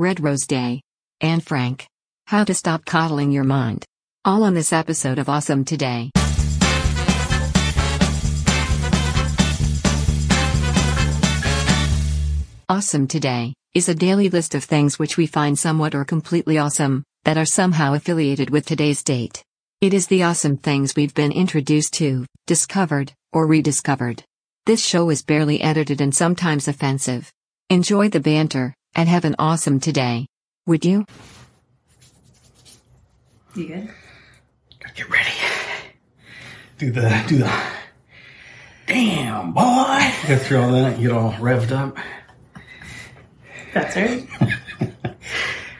Red Rose Day, Anne Frank. How to stop coddling your mind. All on this episode of Awesome Today. Awesome Today is a daily list of things which we find somewhat or completely awesome, that are somehow affiliated with today's date. It is the awesome things we've been introduced to, discovered, or rediscovered. This show is barely edited and sometimes offensive. Enjoy the banter, and have an awesome today. Would you? You good? Gotta get ready. Do the do the damn boy. Go through all that, get all revved up. That's right.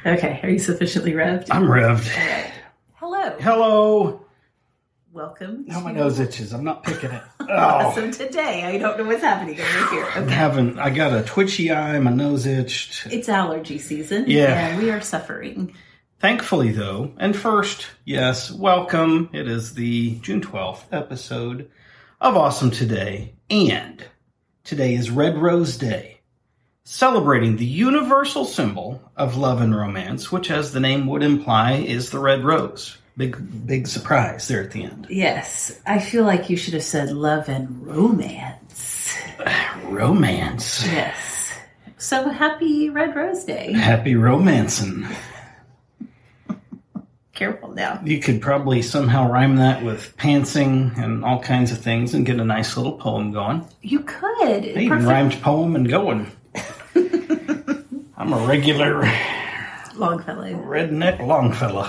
okay, are you sufficiently revved? I'm revved. Hello. Hello. Welcome. Now my nose itches. I'm not picking it. Oh. Awesome today. I don't know what's happening over here. I'm having I got a twitchy eye, my nose itched. It's allergy season. Yeah. And we are suffering. Thankfully though, and first, yes, welcome. It is the June 12th episode of Awesome Today, and today is Red Rose Day, celebrating the universal symbol of love and romance, which as the name would imply is the red rose. Big big surprise there at the end. Yes. I feel like you should have said love and romance. Romance. Yes. So happy Red Rose Day. Happy romancing. Careful now. You could probably somehow rhyme that with pantsing and all kinds of things and get a nice little poem going. You could. I even rhymed poem and going. I'm a regular Longfellow. redneck Longfellow.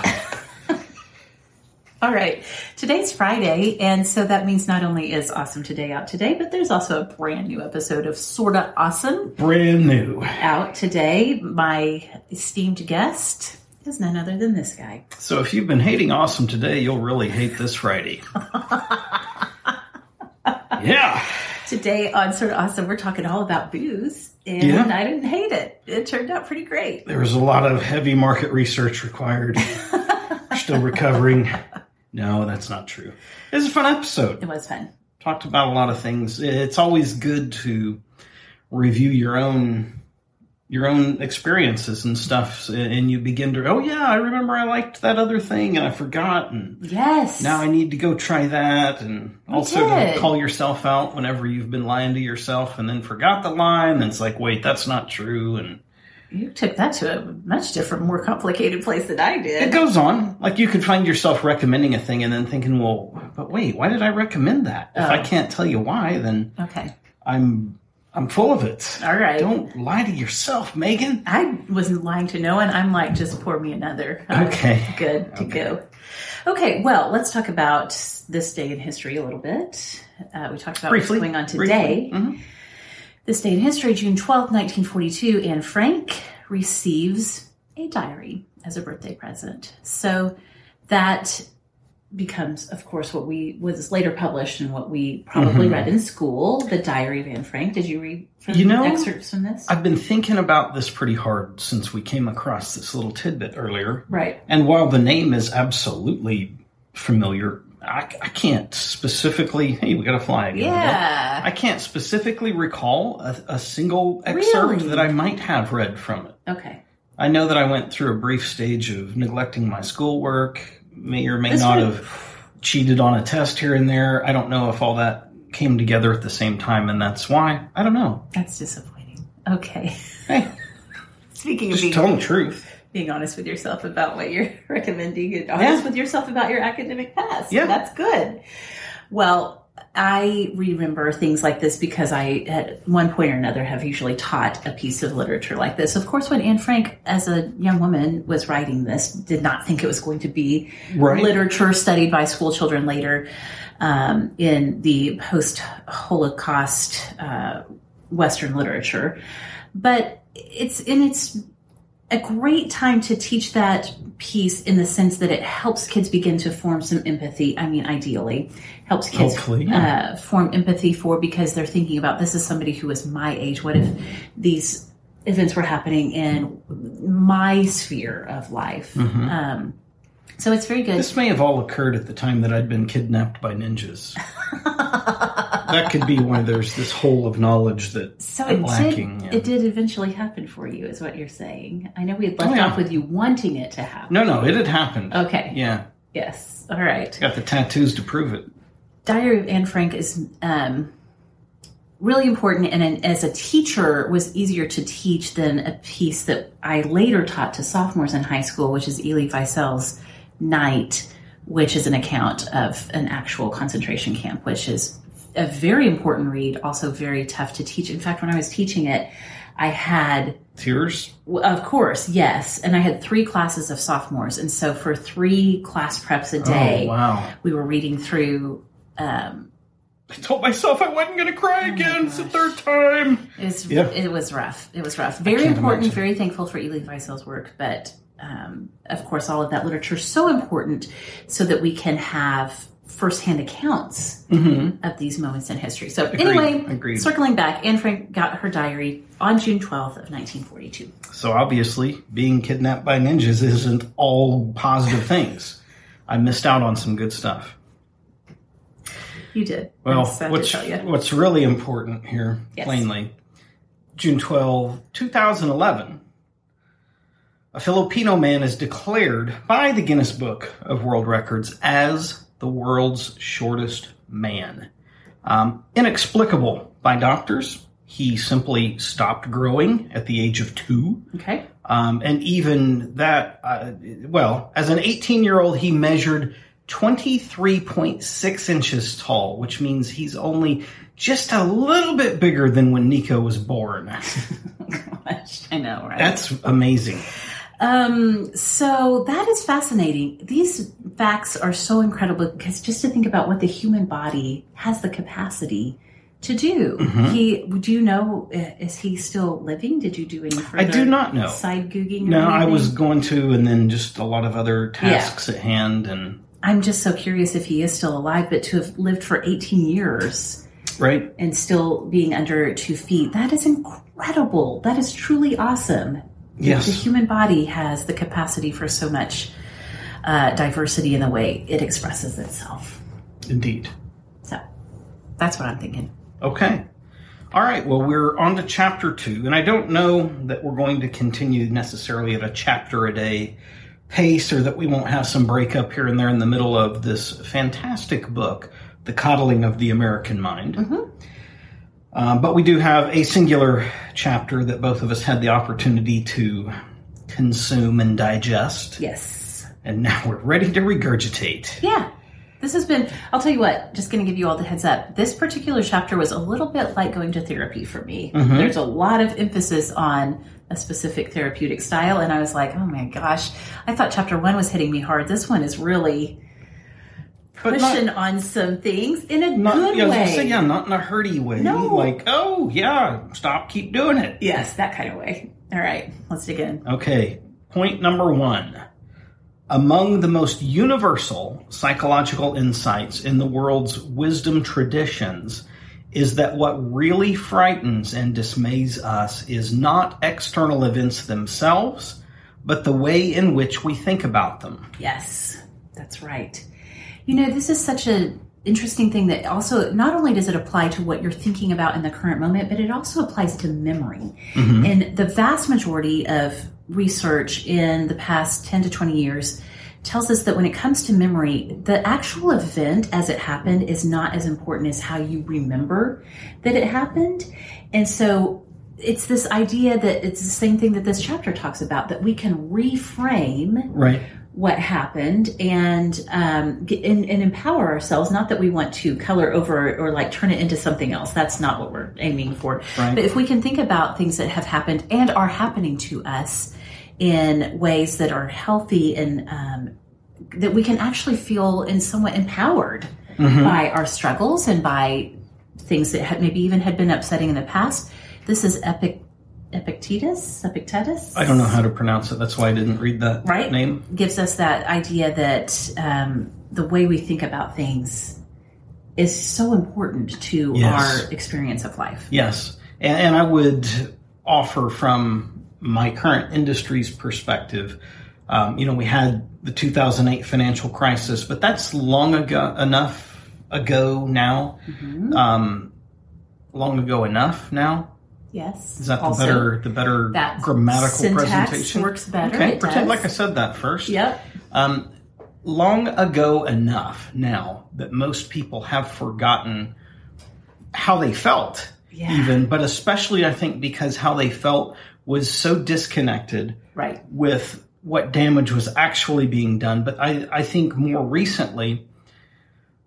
All right. Today's Friday, and so that means not only is Awesome Today out today, but there's also a brand new episode of Sorta Awesome Brand new. out today. My esteemed guest is none other than this guy. So if you've been hating awesome today, you'll really hate this Friday. yeah. Today on Sorta Awesome, we're talking all about booze, and Yeah. I didn't hate it. It turned out pretty great. There was a lot of heavy market research required. Still recovering. No, that's not true. It was a fun episode. It was fun. talked about a lot of things. It's always good to review your own your own experiences and stuff, and you begin to, oh yeah, I remember I liked that other thing, and I forgot, and Yes. now I need to go try that, and also did. to call yourself out whenever you've been lying to yourself and then forgot the line, and it's like, wait, that's not true, and you took that to a much different, more complicated place than I did. it goes on. Like you could find yourself recommending a thing and then thinking, well, but wait, why did I recommend that? If I Oh. can't tell you why, then Okay. I'm I'm full of it. All right. Don't lie to yourself, Megan. I wasn't lying to no one. I'm like, just pour me another. I'm Okay. Good to Okay. go. Okay, well, let's talk about this day in history a little bit. Uh, we talked about Briefly. what's going on Briefly. today. This day in history, June twelfth, 1942, Anne Frank receives a diary as a birthday present. So that becomes, of course, what we was later published and what we probably Mhm. read in school, the Diary of Anne Frank. Did you read from You know, excerpts from this? I've been thinking about this pretty hard since we came across this little tidbit earlier. right. And while the name is absolutely familiar, I, I can't specifically. Hey, we got to fly again. Yeah. I can't specifically recall a, a single excerpt Really? that I might have read from it. Okay. I know that I went through a brief stage of neglecting my schoolwork, may or may This not would- have cheated on a test here and there. I don't know if all that came together at the same time, and that's why. I don't know. That's disappointing. Okay. Hey, Speaking of just being, tell the truth. Being honest with yourself about what you're recommending and honest Yeah. with yourself about your academic past. Yeah. That's good. Well, I remember things like this because I, at one point or another, have usually taught a piece of literature like this. Of course, when Anne Frank, as a young woman, was writing this, did not think it was going to be Right. literature studied by school children later um, in the post Holocaust uh, Western literature. But it's in it's a great time to teach that piece in the sense that it helps kids begin to form some empathy. I mean, ideally, helps kids yeah. uh, form empathy for because they're thinking about this is somebody who is my age. What if these events were happening in my sphere of life? Um, so it's very good. This may have all occurred at the time that I'd been kidnapped by ninjas. that could be why there's this hole of knowledge that So it lacking. did. It did eventually happen for you, is what you're saying. I know we had left Oh, yeah. off with you wanting it to happen. No, no, it had happened. Okay. Yeah, Yes. All right. got the tattoos to prove it. Diary of Anne Frank is um, really important, and an, as a teacher, was easier to teach than a piece that I later taught to sophomores in high school, which is Elie Wiesel's Night, which is an account of an actual concentration camp, which is a very important read, also very tough to teach. In fact, when I was teaching it, I had Tears. Of course, yes. And I had three classes of sophomores. And so for three class preps a day, Oh wow! we were reading through. Um, I told myself I wasn't going to cry again. It's the third time. it, was, it was rough. It was rough. Very important, imagine. very thankful for Elie Wiesel's work. But um, of course, all of that literature is so important so that we can have firsthand accounts Mm-hmm. of these moments in history. So, Agreed, anyway, agreed. circling back, Anne Frank got her diary on June 12th of 1942. So obviously, being kidnapped by ninjas isn't all positive things. I missed out on some good stuff. You did. Well, I'm sad to what's what's really important here, Yes. plainly, June 12, 2011, a Filipino man is declared by the Guinness Book of World Records as the world's shortest man. Um, inexplicable by doctors. He simply stopped growing at the age of two. Okay. Um, and even that, uh, well, as an 18 year old, he measured 23.6 inches tall, which means he's only just a little bit bigger than when Nico was born. Gosh, I know, right? That's amazing. Um, so that is fascinating. These facts are so incredible because just to think about what the human body has the capacity to do. Mm-hmm. He, do you know, uh, is he still living? Did you do any further I do not know. side googing? No, I was going to, and then just a lot of other tasks at hand, and I'm just so curious if he is still alive, but to have lived for 18 years right. and still being under two feet, that is incredible. That is truly awesome. The human body has the capacity for so much uh, diversity in the way it expresses itself. Indeed. So that's what I'm thinking. Okay. All right. Well, we're on to chapter two, and I don't know that we're going to continue necessarily at a chapter a day pace or that we won't have some breakup here and there in the middle of this fantastic book, The Coddling of the American Mind. Um, but we do have a singular chapter that both of us had the opportunity to consume and digest, Yes. and now we're ready to regurgitate. Yeah. This has been, I'll tell you what, just going to give you all the heads up. This particular chapter was a little bit like going to therapy for me. There's a lot of emphasis on a specific therapeutic style. And I was like, oh my gosh, I thought chapter one was hitting me hard. This one is really But not- pushing on some things in a Not, good yeah, way. say, yeah, not in a hurty way. No. Like, oh, yeah, stop, keep doing it. Yes, that kind of way. All right, let's dig in. Okay, point number one. Among the most universal psychological insights in the world's wisdom traditions is that what really frightens and dismays us is not external events themselves, but the way in which we think about them. Yes, that's right. You know, this is such a interesting thing that also not only does it apply to what you're thinking about in the current moment, but it also applies to memory. Mm-hmm. And the vast majority of research in the past 10 to 20 years tells us that when it comes to memory, the actual event as it happened is not as important as how you remember that it happened. And so it's this idea that it's the same thing that this chapter talks about that we can reframe Right. What happened and um, get, and, and empower ourselves. Not that we want to color over or like turn it into something else. That's not what we're aiming for. Right. But if we can think about things that have happened and are happening to us in ways that are healthy and um, that we can actually feel in somewhat empowered by our struggles and by things that had maybe even had been upsetting in the past. This is epic. Epictetus? Epictetus? I don't know how to pronounce it. That's why I didn't read that Right. name. gives us that idea that um, the way we think about things is so important to Yes. our experience of life. Yes. And, and I would offer from my current industry's perspective, um, you know, we had the 2008 financial crisis, but that's long ago enough ago now. Mhm. Um, long ago enough now. Yes. Is that the better the better that grammatical presentation? works better. Okay, It pretend does. like I said that first. Yep. Um, long ago enough now that most people have forgotten how they felt, Yeah. even, but especially I think because how they felt was so disconnected Right. with what damage was actually being done. But I, I think more recently,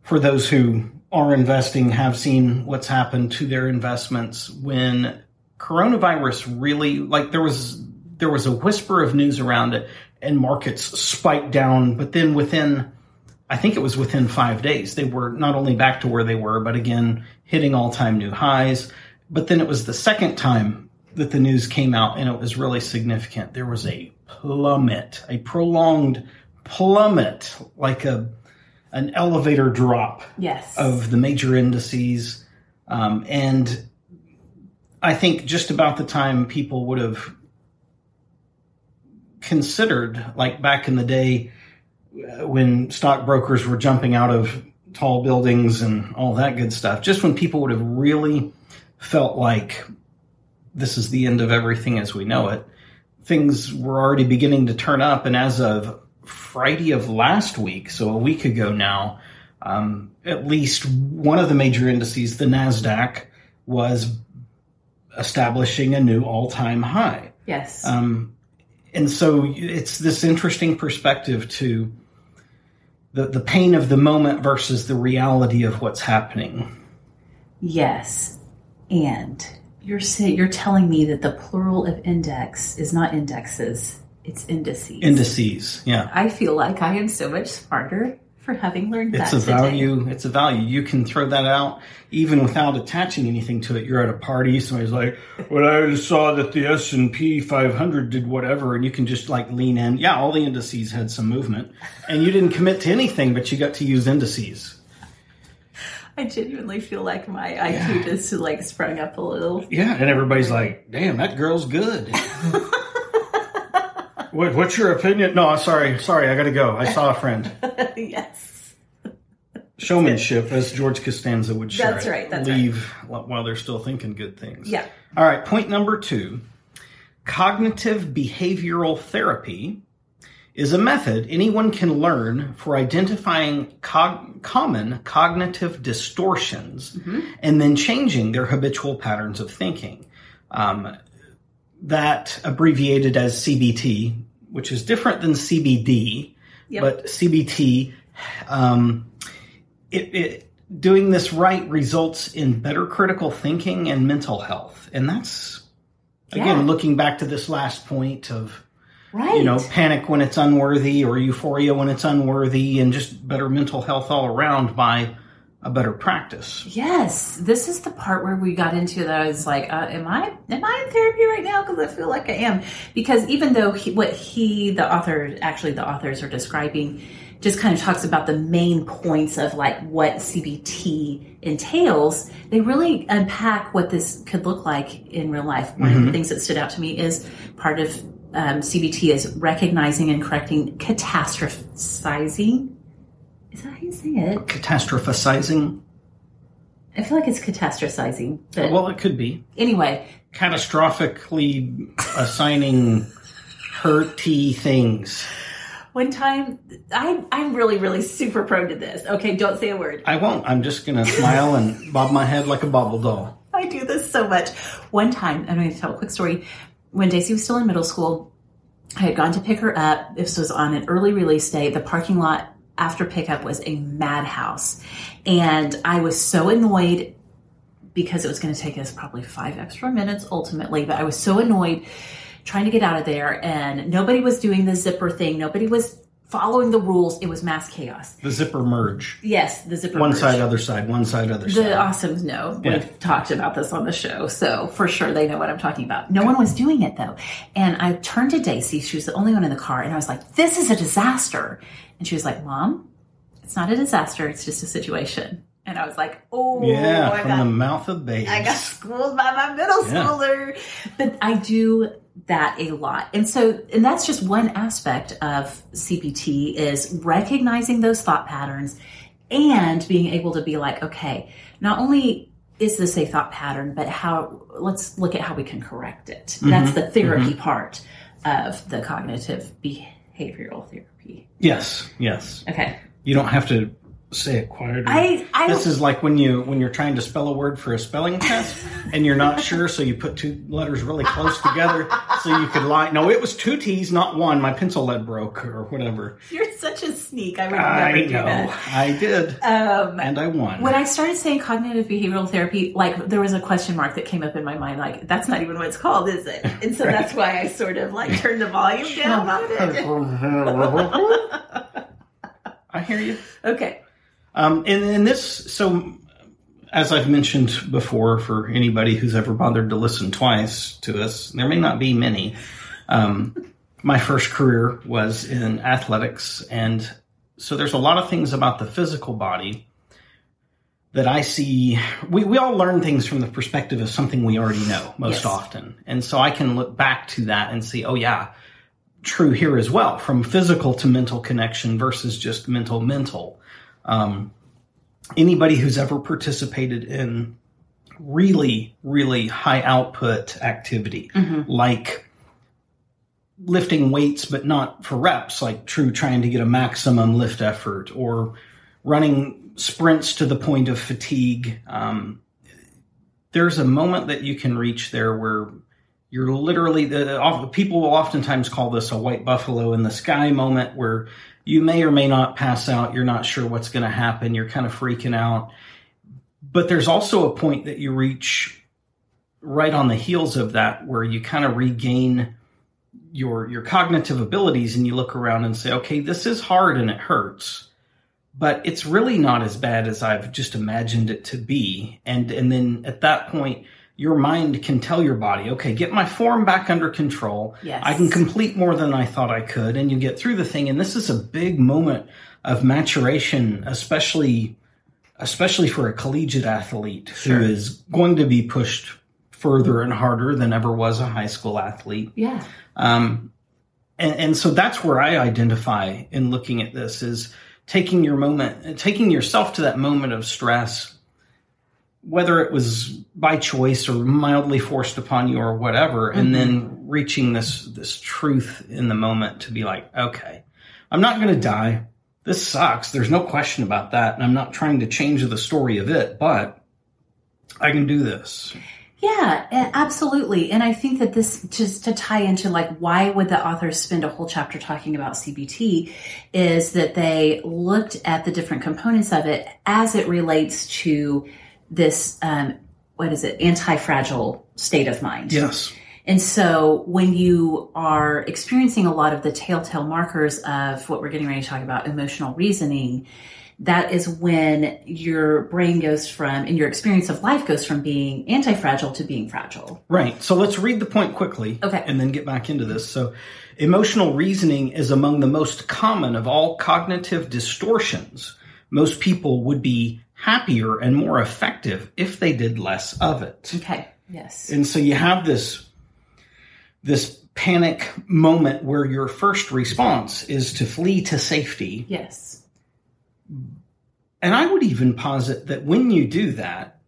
for those who are investing, have seen what's happened to their investments when coronavirus really like there was there was a whisper of news around it and markets spiked down, but then within I think it was within five days they were not only back to where they were, but again hitting all time new highs. But then it was the second time that the news came out and it was really significant. There was a plummet, a prolonged plummet, like a an elevator drop Yes. of the major indices. Um, and I think just about the time people would have considered, like back in the day uh, when stockbrokers were jumping out of tall buildings and all that good stuff, just when people would have really felt like this is the end of everything as we know it, things were already beginning to turn up. And as of Friday of last week, so a week ago now, um, at least one of the major indices, the NASDAQ, was establishing a new all time high. yes. Um, and so it's this interesting perspective to the, the pain of the moment versus the reality of what's happening. yes. And you're saying you're telling me that the plural of index is not indexes; it's indices. Indices, yeah. I feel like I am so much smarter for having learned It's that It's a today. value. It's a value. You can throw that out even without attaching anything to it. You're at a party. Somebody's like, "Well, I saw that the S and P 500 did whatever," and you can just like lean in. Yeah, all the indices had some movement, and you didn't commit to anything, but you got to use indices. I genuinely feel like my IQ just like sprung up a little. Yeah, and everybody's like, "Damn, that girl's good." what, what's your opinion? No, sorry, sorry, I got to go. I saw a friend. yes. Showmanship, as George Costanza would share. That's right, that's Leave while they're still thinking good things. Yeah. All right, point number two cognitive behavioral therapy is a method anyone can learn for identifying cog- common cognitive distortions and then changing their habitual patterns of thinking. Um, that abbreviated as CBT, which is different than CBD, Yep. but CBT, um, it, it, doing this right results in better critical thinking and mental health. And that's, again, Yeah. looking back to this last point of, Right. you know, panic when it's unworthy or euphoria when it's unworthy and just better mental health all around by a better practice. Yes, this is the part where we got into that. I was like, uh, "Am I am I in therapy right now?" Because I feel like I am. Because even though he, what he, the author, actually the authors are describing, just kind of talks about the main points of like what CBT entails. They really unpack what this could look like in real life. One of the things that stood out to me is part of um, CBT is recognizing and correcting catastrophizing. Is that how you say it? Catastrophizing? I feel like it's catastrophizing. But Well, it could be. anyway, Catastrophically assigning hurty things. one time I I'm really really super prone to this. Okay, don't say a word. I won't. I'm just going to smile and bob my head like a bobble doll. I do this so much. One time, I'm going to tell a quick story. When Daisy was still in middle school, I had gone to pick her up. This was on an early release day. The parking lot after pickup was a madhouse. And I was so annoyed because it was going to take us probably five extra minutes ultimately, but I was so annoyed trying to get out of there and nobody was doing the zipper thing. Nobody was following the rules. It was mass chaos. The zipper merge. Yes, the zipper. One merge. side, other side, one side, other The side. The awesomes know. Yeah. We've talked about this on the show, so for sure they know what I'm talking about. No one was doing it though. And I turned to Daisy, she was the only one in the car, and I was like, This is a disaster. And she was like, Mom, it's not a disaster, it's just a situation. And I was like, Oh, yeah, I from got the mouth of babes. I got schooled by my middle Yeah. schooler. But I do that a lot. And so, and that's just one aspect of CBT is recognizing those thought patterns and being able to be like, okay, not only is this a thought pattern, but how, let's look at how we can correct it. That's mm-hmm. the therapy mm-hmm. part of the cognitive behavioral therapy. Yes, yes. Okay. You don't have to say it quieter. I, I this is like when you when you're trying to spell a word for a spelling test and you're not sure, so you put two letters really close together so you could lie. No, it was two T's, not one. My pencil lead broke or whatever. you're such a sneak. I would I do know. that. I did, Um, and I won. when I started saying cognitive behavioral therapy, like there was a question mark that came up in my mind, like that's not even what it's called, is it? And so that's why I sort of like turned the volume down on it. I hear you. Okay. Um, and in this, so as I've mentioned before, for anybody who's ever bothered to listen twice to us, there may not be many. Um, my first career was in athletics, and so there's a lot of things about the physical body that I see. We, we all learn things from the perspective of something we already know most Yes. often. And so I can look back to that and see, oh, yeah, true here as well, from physical to mental connection versus just mental mental. Um, anybody who's ever participated in really, really high output activity, like lifting weights, but not for reps, like true trying to get a maximum lift effort, or running sprints to the point of fatigue. Um, there's a moment that you can reach there where you're literally the people will oftentimes call this a white buffalo in the sky moment where you may or may not pass out. You're not sure what's going to happen. You're kind of freaking out. But there's also a point that you reach right on the heels of that where you kind of regain your your cognitive abilities and you look around and say okay this is hard and it hurts but it's really not as bad as I've just imagined it to be. And and then at that point your mind can tell your body okay get my form back under control Yes. I can complete more than I thought I could and you get through the thing and this is a big moment of maturation especially especially for a collegiate athlete Sure. who is going to be pushed further and harder than ever was a high school athlete Yeah. um, and, and so that's where I identify in looking at this is taking your moment, taking yourself to that moment of stress, whether it was by choice or mildly forced upon you or whatever, and mm-hmm. then reaching this this truth in the moment to be like, okay, I'm not going to die. This sucks. There's no question about that, and I'm not trying to change the story of it, but I can do this. Yeah, absolutely. And I think that this, just to tie into like, why would the authors spend a whole chapter talking about CBT is that they looked at the different components of it as it relates to this, um, what is it, anti fragile state of mind. Yes. And so when you are experiencing a lot of the telltale markers of what we're getting ready to talk about, emotional reasoning, that is when your brain goes from, and your experience of life goes from being anti-fragile to being fragile. Right. So let's read the point quickly. Okay. And then get back into this. So, emotional reasoning is among the most common of all cognitive distortions. Most people would be happier and more effective if they did less of it. Okay. Yes. And so you have this this panic moment where your first response is to flee to safety. Yes. And I would even posit that when you do that,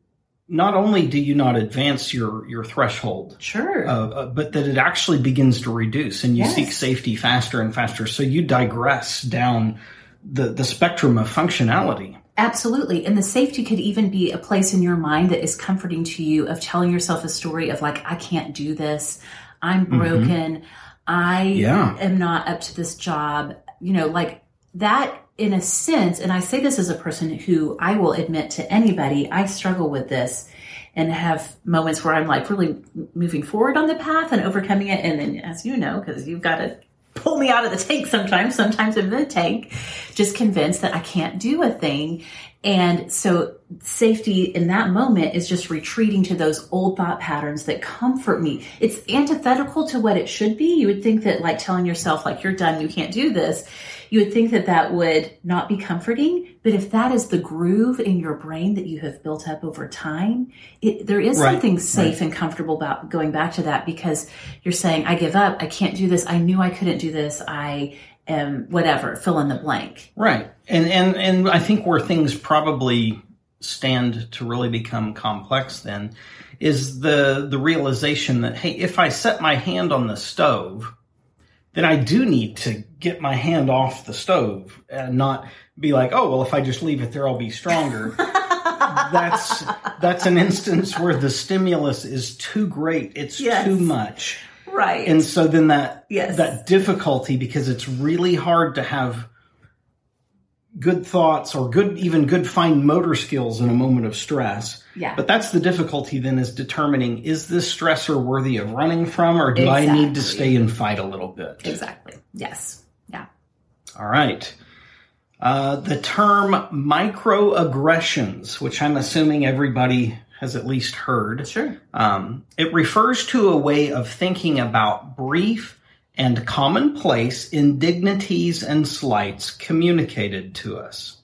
not only do you not advance your your threshold Sure. uh, uh, but that it actually begins to reduce and you Yes. seek safety faster and faster. So you digress down the, the spectrum of functionality. Absolutely. And the safety could even be a place in your mind that is comforting to you of telling yourself a story of like, I can't do this. I'm mm-hmm. broken. I Yeah. am not up to this job. You know, like that in a sense. And I say this as a person who I will admit to anybody, I struggle with this and have moments where I'm like really moving forward on the path and overcoming it. And then, as you know, because you've got to pull me out of the tank sometimes, sometimes I'm in the tank, just convinced that I can't do a thing. And so safety in that moment is just retreating to those old thought patterns that comfort me. It's antithetical to what it should be. You would think that like telling yourself like you're done, you can't do this. You would think that that would not be comforting, but if that is the groove in your brain that you have built up over time, it, there is Right, something safe right. and comfortable about going back to that because you're saying, I give up. I can't do this. I knew I couldn't do this. I am whatever, fill in the blank. Right. And and and I think where things probably stand to really become complex then is the the realization that hey, if I set my hand on the stove, then I do need to get my hand off the stove and not be like, oh well, if I just leave it there, I'll be stronger. that's that's an instance where the stimulus is too great. It's Yes. too much. Right. And so then that Yes. that difficulty because it's really hard to have good thoughts or good even good fine motor skills in a moment of stress. Yeah. But that's the difficulty then is determining is this stressor worthy of running from or do I need to stay and fight a little bit? exactly. Yes. Yeah. All right. Uh, the term microaggressions, which I'm assuming everybody has at least heard, Sure. um, it refers to a way of thinking about brief and commonplace indignities and slights communicated to us.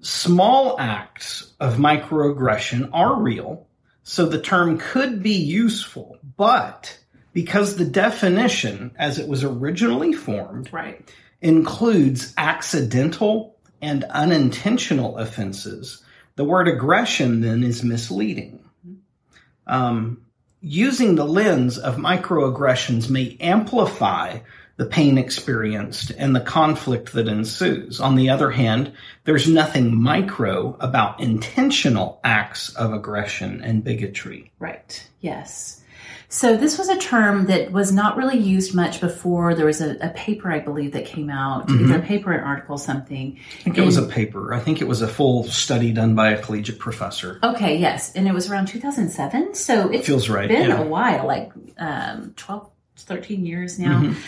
Small acts of microaggression are real, so the term could be useful, but because the definition, as it was originally formed, Right. includes accidental and unintentional offenses, the word aggression then is misleading. Um, using the lens of microaggressions may amplify the pain experienced and the conflict that ensues. On the other hand, there's nothing micro about intentional acts of aggression and bigotry. Right. Yes. So this was a term that was not really used much before. There was a, a paper, I believe, that came out, Mm-hmm. either a paper, an article, something. I think it was a paper. I think it was a full study done by a collegiate professor. Okay, yes, and it was around 2007. So it Feels right, been yeah. a while, like um, 12, 13 years now. Mm-hmm.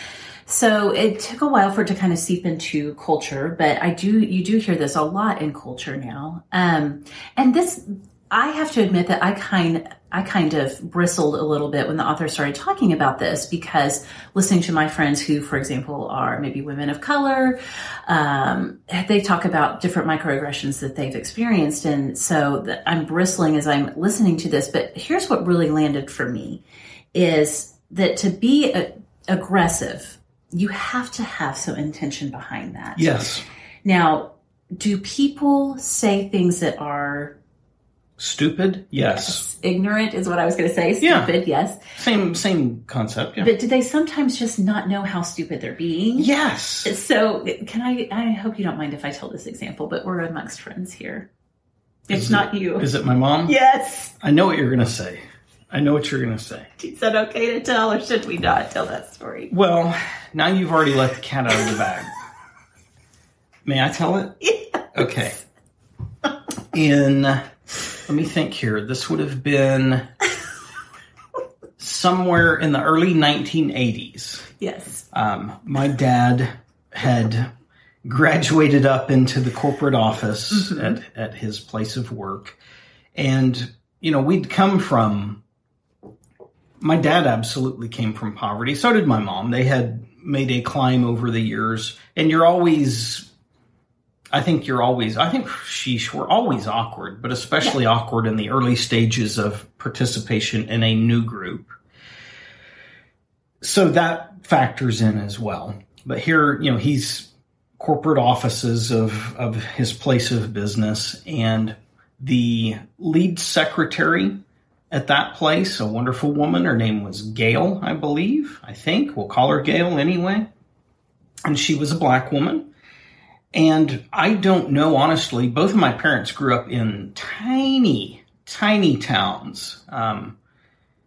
So it took a while for it to kind of seep into culture, but I do you do hear this a lot in culture now. Um, and this, I have to admit that I kind I kind of bristled a little bit when the author started talking about this because listening to my friends who, for example, are maybe women of color, um, they talk about different microaggressions that they've experienced, and so th- I'm bristling as I'm listening to this. But here's what really landed for me: is that to be a, aggressive, you have to have some intention behind that. Yes. Now, do people say things that are Stupid? Yes. ignorant? Is what I was going to say. Yeah. Stupid, yes. Same same concept. Yeah. But do they sometimes just not know how stupid they're being? yes. So, can I? I hope you don't mind if I tell this example, but we're amongst friends here. It's Is not it- you. Is it my mom? yes. I know what you're going to say. I know what you're going to say. Is that okay to tell, or should we not tell that story? Well, now you've already let the cat out of the bag. May I tell it? Okay. In, let me think here. This would have been somewhere in the early 1980s. Yes. Um, my dad had graduated up into the corporate office at, at his place of work. And, you know, we'd come from, my dad absolutely came from poverty. So did my mom. They had made a climb over the years. And you're always, I think you're always, I think, sheesh, we're always awkward, but especially awkward in the early stages of participation in a new group. So that factors in as well. But here, you know, he's corporate offices of, of his place of business and the lead secretary at that place, a wonderful woman. Her name was Gail, I believe. I think we'll call her Gail anyway. And she was a black woman. And I don't know, honestly, both of my parents grew up in tiny, tiny towns. Um,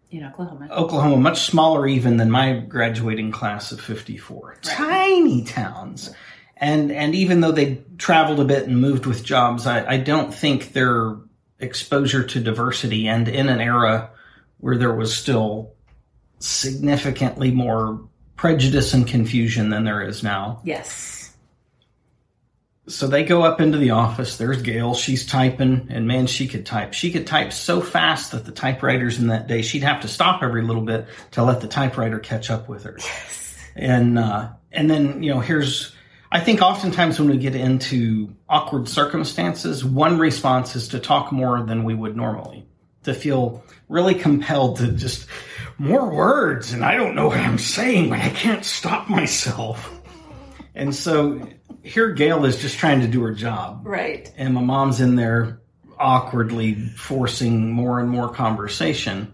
In Oklahoma. Oklahoma, much smaller even than my graduating class of 54. Tiny towns. And, and even though they traveled a bit and moved with jobs, I, I don't think their exposure to diversity and in an era where there was still significantly more prejudice and confusion than there is now. Yes. So they go up into the office. There's Gail. She's typing, and man, she could type. She could type so fast that the typewriters in that day, she'd have to stop every little bit to let the typewriter catch up with her. Yes. And uh, and then you know, here's I think oftentimes when we get into awkward circumstances, one response is to talk more than we would normally, to feel really compelled to just more words, and I don't know what I'm saying, but I can't stop myself. And so here Gail is just trying to do her job. Right. And my mom's in there awkwardly forcing more and more conversation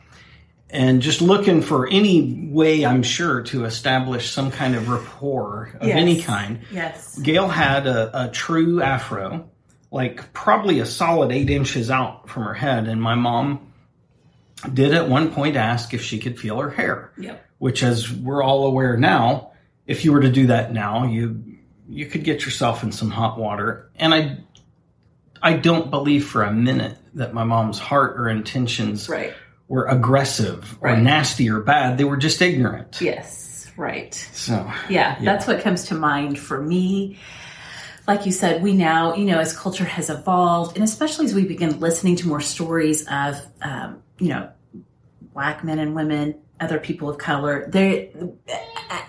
and just looking for any way, I'm sure, to establish some kind of rapport of Yes. any kind. Yes. Gail had a, a true afro, like probably a solid eight inches out from her head. And my mom did at one point ask if she could feel her hair Yep. which as we're all aware now, if you were to do that now, you you could get yourself in some hot water. And I I don't believe for a minute that my mom's heart or intentions Right. were aggressive or Right. nasty or bad. They were just ignorant. Yes. Right. So Yeah, Yeah. that's what comes to mind for me. Like you said, we now, you know, as culture has evolved, and especially as we begin listening to more stories of, um, you know, black men and women, other people of color, they,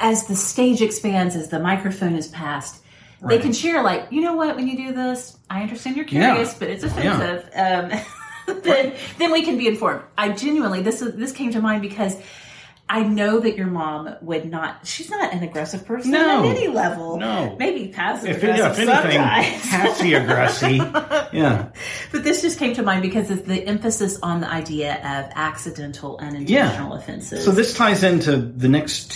as the stage expands, as the microphone is passed, they can share, like, you know what, when you do this, I understand you're Yeah. curious, but it's offensive. Um, then, then we can be informed. I genuinely, this is, this came to mind because I know that your mom would not. She's not an aggressive person No. at any level. No. maybe passive if, aggressive if anything, patsy aggressive. Yeah. but this just came to mind because of the emphasis on the idea of accidental and unintentional offenses. So this ties into the next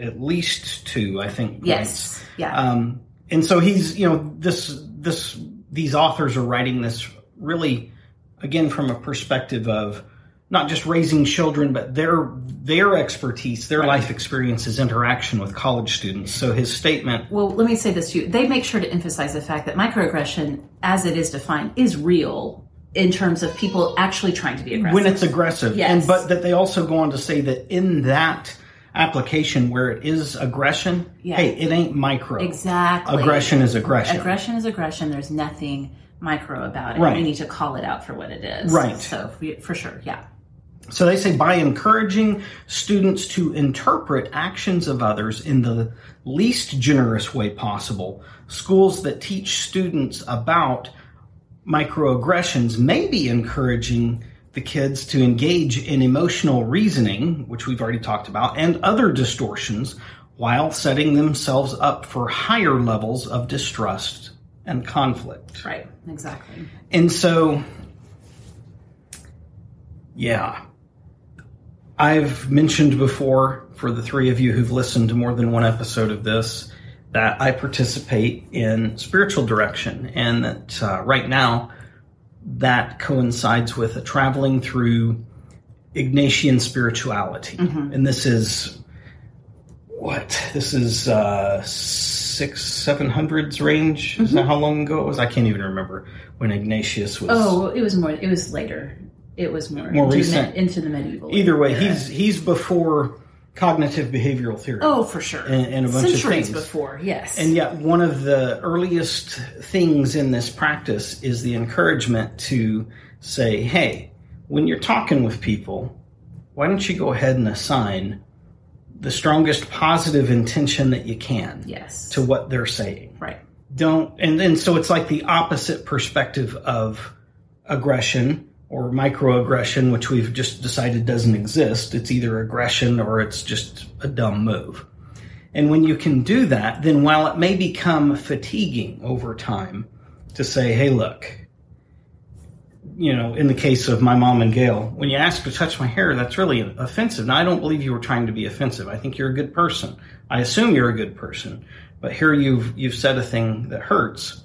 at least two, I think. points. yes, yeah, Um, and so he's, you know, this, this, these authors are writing this really, again, from a perspective of not just raising children, but their, their expertise, their life experiences, interaction with college students. So his statement, Well, let me say this to you. They make sure to emphasize the fact that microaggression, as it is defined, is real in terms of people actually trying to be aggressive. when it's aggressive, Yes. and but that they also go on to say that in that application where it is aggression, Yeah. hey, it ain't micro. exactly Aggression is aggression. Aggression is aggression. There's nothing micro about it. Right. We need to call it out for what it is. Right. So for sure, yeah. So they say by encouraging students to interpret actions of others in the least generous way possible, schools that teach students about microaggressions may be encouraging the kids to engage in emotional reasoning, which we've already talked about, and other distortions while setting themselves up for higher levels of distrust and conflict. Right. Exactly. And so, yeah. I've mentioned before, for the three of you who've listened to more than one episode of this, that I participate in spiritual direction, and that uh, right now that coincides with a traveling through Ignatian spirituality. And this is what? This is uh, six, seven hundreds range. Is that how long ago it was? I can't even remember when Ignatius was. Oh, it was more. It was later. It was more More into, recent. The, into the medieval. Either way, era. he's he's before cognitive behavioral theory. oh for sure And- and a bunch of centuries things. before. Yes. And yet, one of the earliest things in this practice is the encouragement to say, hey, when you're talking with people, why don't you go ahead and assign the strongest positive intention that you can yes. to what they're saying? right. Don't, and then so it's like the opposite perspective of aggression or microaggression, which we've just decided doesn't exist. It's either aggression or it's just a dumb move. And when you can do that, then while it may become fatiguing over time to say, hey, look, you know, in the case of my mom and Gail, when you ask to touch my hair, that's really offensive. Now, I don't believe you were trying to be offensive. I think you're a good person. I assume you're a good person. But here you've, you've said a thing that hurts.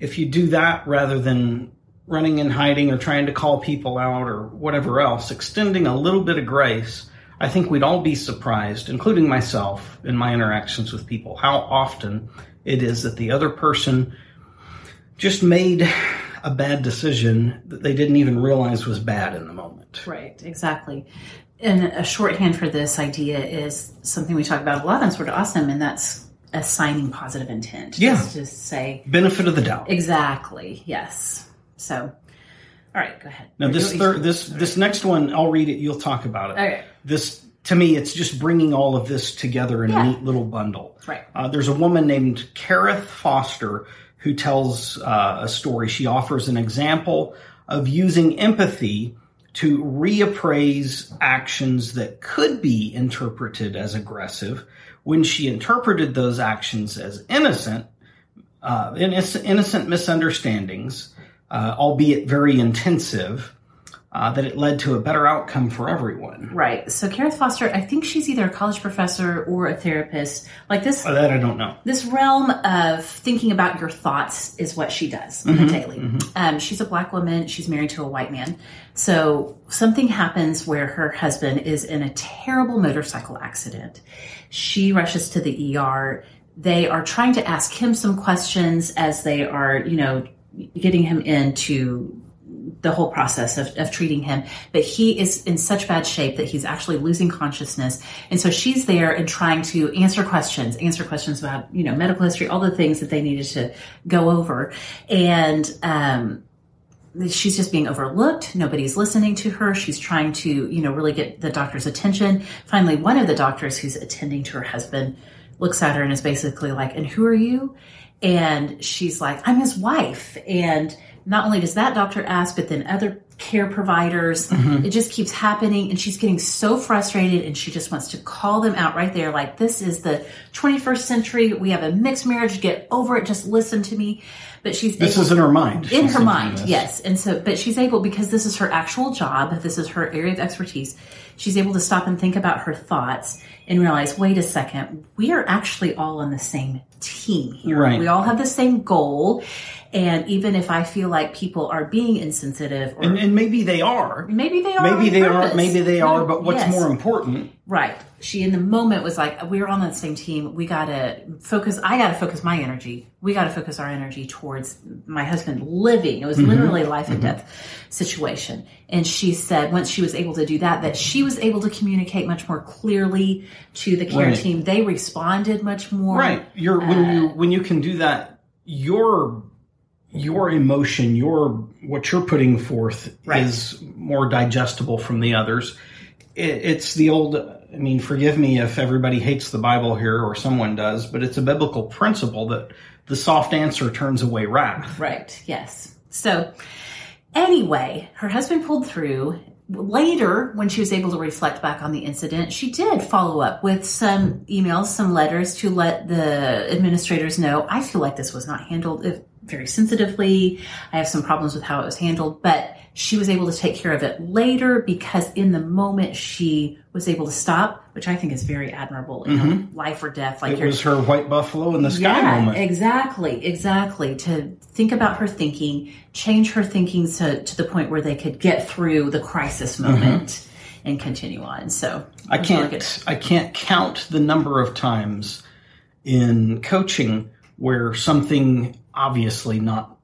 If you do that rather than running and hiding or trying to call people out or whatever else, extending a little bit of grace, I think we'd all be surprised, including myself in my interactions with people, how often it is that the other person just made a bad decision that they didn't even realize was bad in the moment. Right, exactly. And a shorthand for this idea is something we talk about a lot on Sorta Awesome, and that's assigning positive intent. Yeah. Just to say Benefit of the doubt. exactly. Yes. So, all right, go ahead. Now this third, this this next one, I'll read it. You'll talk about it. Okay. This to me, it's just bringing all of this together in Yeah. a neat little bundle. Right. Uh, there's a woman named Kareth Foster who tells uh, a story. She offers an example of using empathy to reappraise actions that could be interpreted as aggressive when she interpreted those actions as innocent, uh, innocent, innocent misunderstandings, uh, albeit very intensive, uh, that it led to a better outcome for everyone. Right. So, Kareth Foster, I think she's either a college professor or a therapist. Like this, Uh, That I don't know. this realm of thinking about your thoughts is what she does on the daily. Um, she's a black woman. She's married to a white man. So something happens where her husband is in a terrible motorcycle accident. She rushes to the ER. They are trying to ask him some questions as they are, you know, getting him into the whole process of, of treating him. But he is in such bad shape that he's actually losing consciousness. And so she's there and trying to answer questions, answer questions about, you know, medical history, all the things that they needed to go over. And, um, she's just being overlooked. Nobody's listening to her. She's trying to, you know, really get the doctor's attention. Finally, one of the doctors who's attending to her husband looks at her and is basically like, and who are you? And she's like, I'm his wife. And not only does that doctor ask, but then other care providers, mm-hmm. it just keeps happening. And she's getting so frustrated and she just wants to call them out right there. Like, this is the 21st century. We have a mixed marriage. Get over it. Just listen to me. But she's This able- is in her mind. in She's her mind this. yes and so but she's able because this is her actual job this is her area of expertise she's able to stop and think about her thoughts and realize wait a second we are actually all on the same team here Right. we all have the same goal and even if i feel like people are being insensitive or And, and maybe they are. maybe they are Maybe they purpose. are. Maybe they No, are. But what's yes. more important? Right. She in the moment was like, we're on the same team. We gotta focus. I gotta focus my energy. We gotta focus our energy towards my husband living. It was Mm-hmm. literally a life and death situation. And she said once she was able to do that, that she was able to communicate much more clearly to the care Right. team. They responded much more. Right. You're when Uh, you when you can do that, your your emotion, your what you're putting forth Right. is more digestible from the others. It, it's the old. I mean, forgive me if everybody hates the Bible here or someone does, but it's a biblical principle that the soft answer turns away wrath. Right. Yes. So anyway, her husband pulled through. Later, when she was able to reflect back on the incident, she did follow up with some emails, some letters to let the administrators know. I feel like this was not handled very sensitively. I have some problems with how it was handled, but she was able to take care of it later because in the moment she was able to stop, which I think is very admirable in a life or death. Like It was her white buffalo in the sky yeah, moment. exactly, exactly. To think about her thinking, change her thinking to, to the point where they could get through the crisis moment and continue on. So Mm-hmm. I really can't good. I can't count the number of times in coaching where something obviously not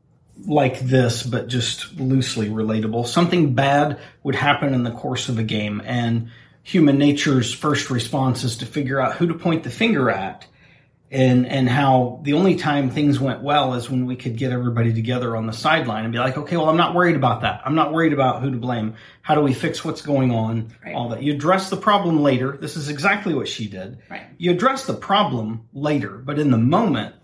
like this but just loosely relatable something bad would happen in the course of a game and human nature's first response is to figure out who to point the finger at and and how the only time things went well is when we could get everybody together on the sideline and be like, okay, well, I'm not worried about that. I'm not worried about who to blame. How do we fix what's going on? Right. All that. You address the problem later. This is exactly what she did. Right. You address the problem later, but in the moment,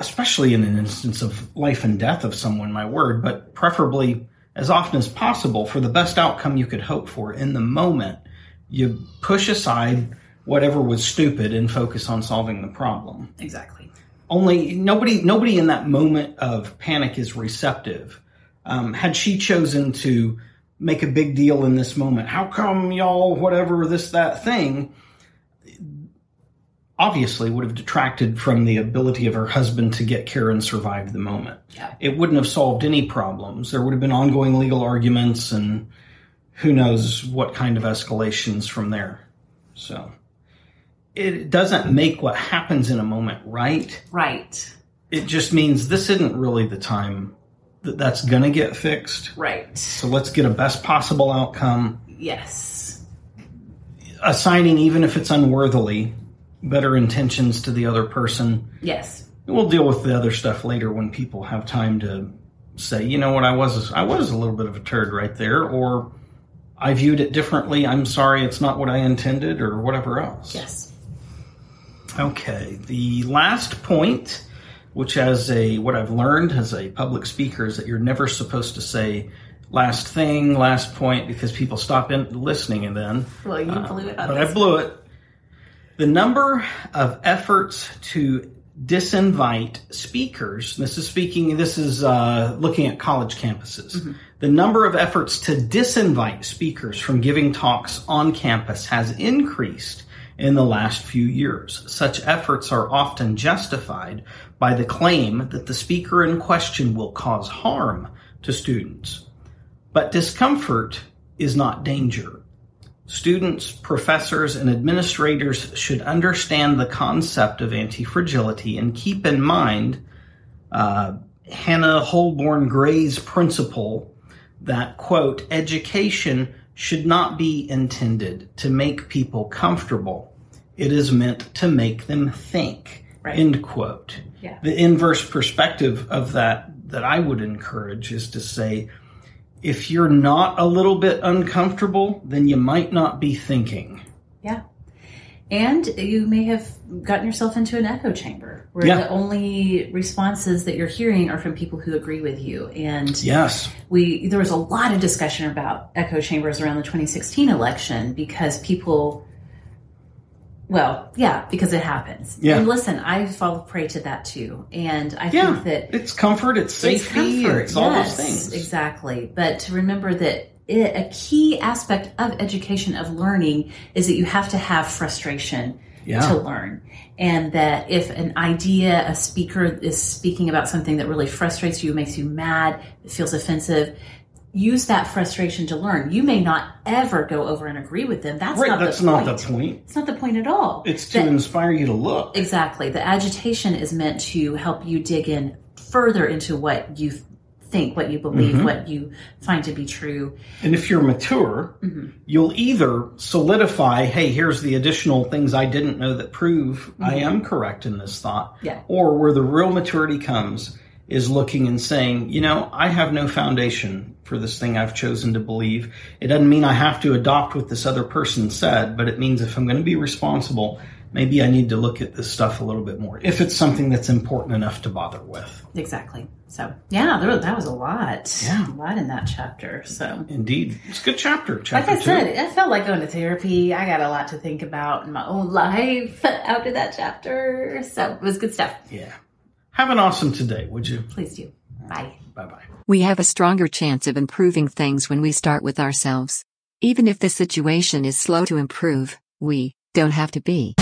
especially in an instance of life and death of someone, my word, but preferably as often as possible for the best outcome you could hope for in the moment, you push aside whatever was stupid and focus on solving the problem Exactly. only nobody nobody in that moment of panic is receptive. Um, had she chosen to make a big deal in this moment, how come y'all whatever this that thing? Obviously, would have detracted from the ability of her husband to get care and survive the moment. Yeah. It wouldn't have solved any problems. There would have been ongoing legal arguments and who knows what kind of escalations from there. So it doesn't make what happens in a moment right Right. it just means this isn't really the time that that's going to get fixed. Right. So let's get a best possible outcome. Yes. Assigning, even if it's unworthily, better intentions to the other person. Yes. We'll deal with the other stuff later when people have time to say, you know what, I was I was a little bit of a turd right there, or I viewed it differently. I'm sorry, it's not what I intended, or whatever else. Yes. Okay, the last point, which as a what I've learned as a public speaker is that you're never supposed to say last thing, last point, because people stop in listening, and then Well, you blew it on uh, but. I blew it. The number of efforts to disinvite speakers, this is speaking, this is uh, looking at college campuses. The number of efforts to disinvite speakers from giving talks on campus has increased in the last few years. Such efforts are often justified by the claim that the speaker in question will cause harm to students. But discomfort is not danger. Students, professors, and administrators should understand the concept of anti-fragility and keep in mind uh, Hanna Holborn Gray's principle that, quote, education should not be intended to make people comfortable. It is meant to make them think, Right. end quote. Yeah. The inverse perspective of that that I would encourage is to say, if you're not a little bit uncomfortable, then you might not be thinking. Yeah. And you may have gotten yourself into an echo chamber where Yeah. the only responses that you're hearing are from people who agree with you. And Yes. we there was a lot of discussion about echo chambers around the 2016 election because people well, yeah, because it happens. Yeah. And listen, I fall prey to that too. And I Yeah. think that It's comfort, it's safety, it's, comfort, all yes, those things. Exactly. But to remember that it, a key aspect of education, of learning, is that you have to have frustration Yeah. to learn. And that if an idea, a speaker is speaking about something that really frustrates you, makes you mad, it feels offensive, use that frustration to learn. You may not ever go over and agree with them. That's Right, not that's the not point. the point. It's not the point at all. It's to That- inspire you to look. Exactly. The agitation is meant to help you dig in further into what you think, what you believe, Mm-hmm. what you find to be true. And if you're mature, you'll either solidify, hey, here's the additional things I didn't know that prove I am correct in this thought. Yeah. Or where the real maturity comes is looking and saying, you know, I have no foundation for this thing I've chosen to believe. It doesn't mean I have to adopt what this other person said, but it means if I'm going to be responsible, maybe I need to look at this stuff a little bit more. If it's something that's important enough to bother with. Exactly. So, yeah, there, that was a lot. Yeah. A lot in that chapter. So, Indeed. It's a good chapter. like Chapter I two. said, I felt like going to therapy. I got a lot to think about in my own life after that chapter. So, it was good stuff. Yeah. Have an awesome today, would you? Please do. Bye. Bye bye. We have a stronger chance of improving things when we start with ourselves. Even if the situation is slow to improve, we don't have to be.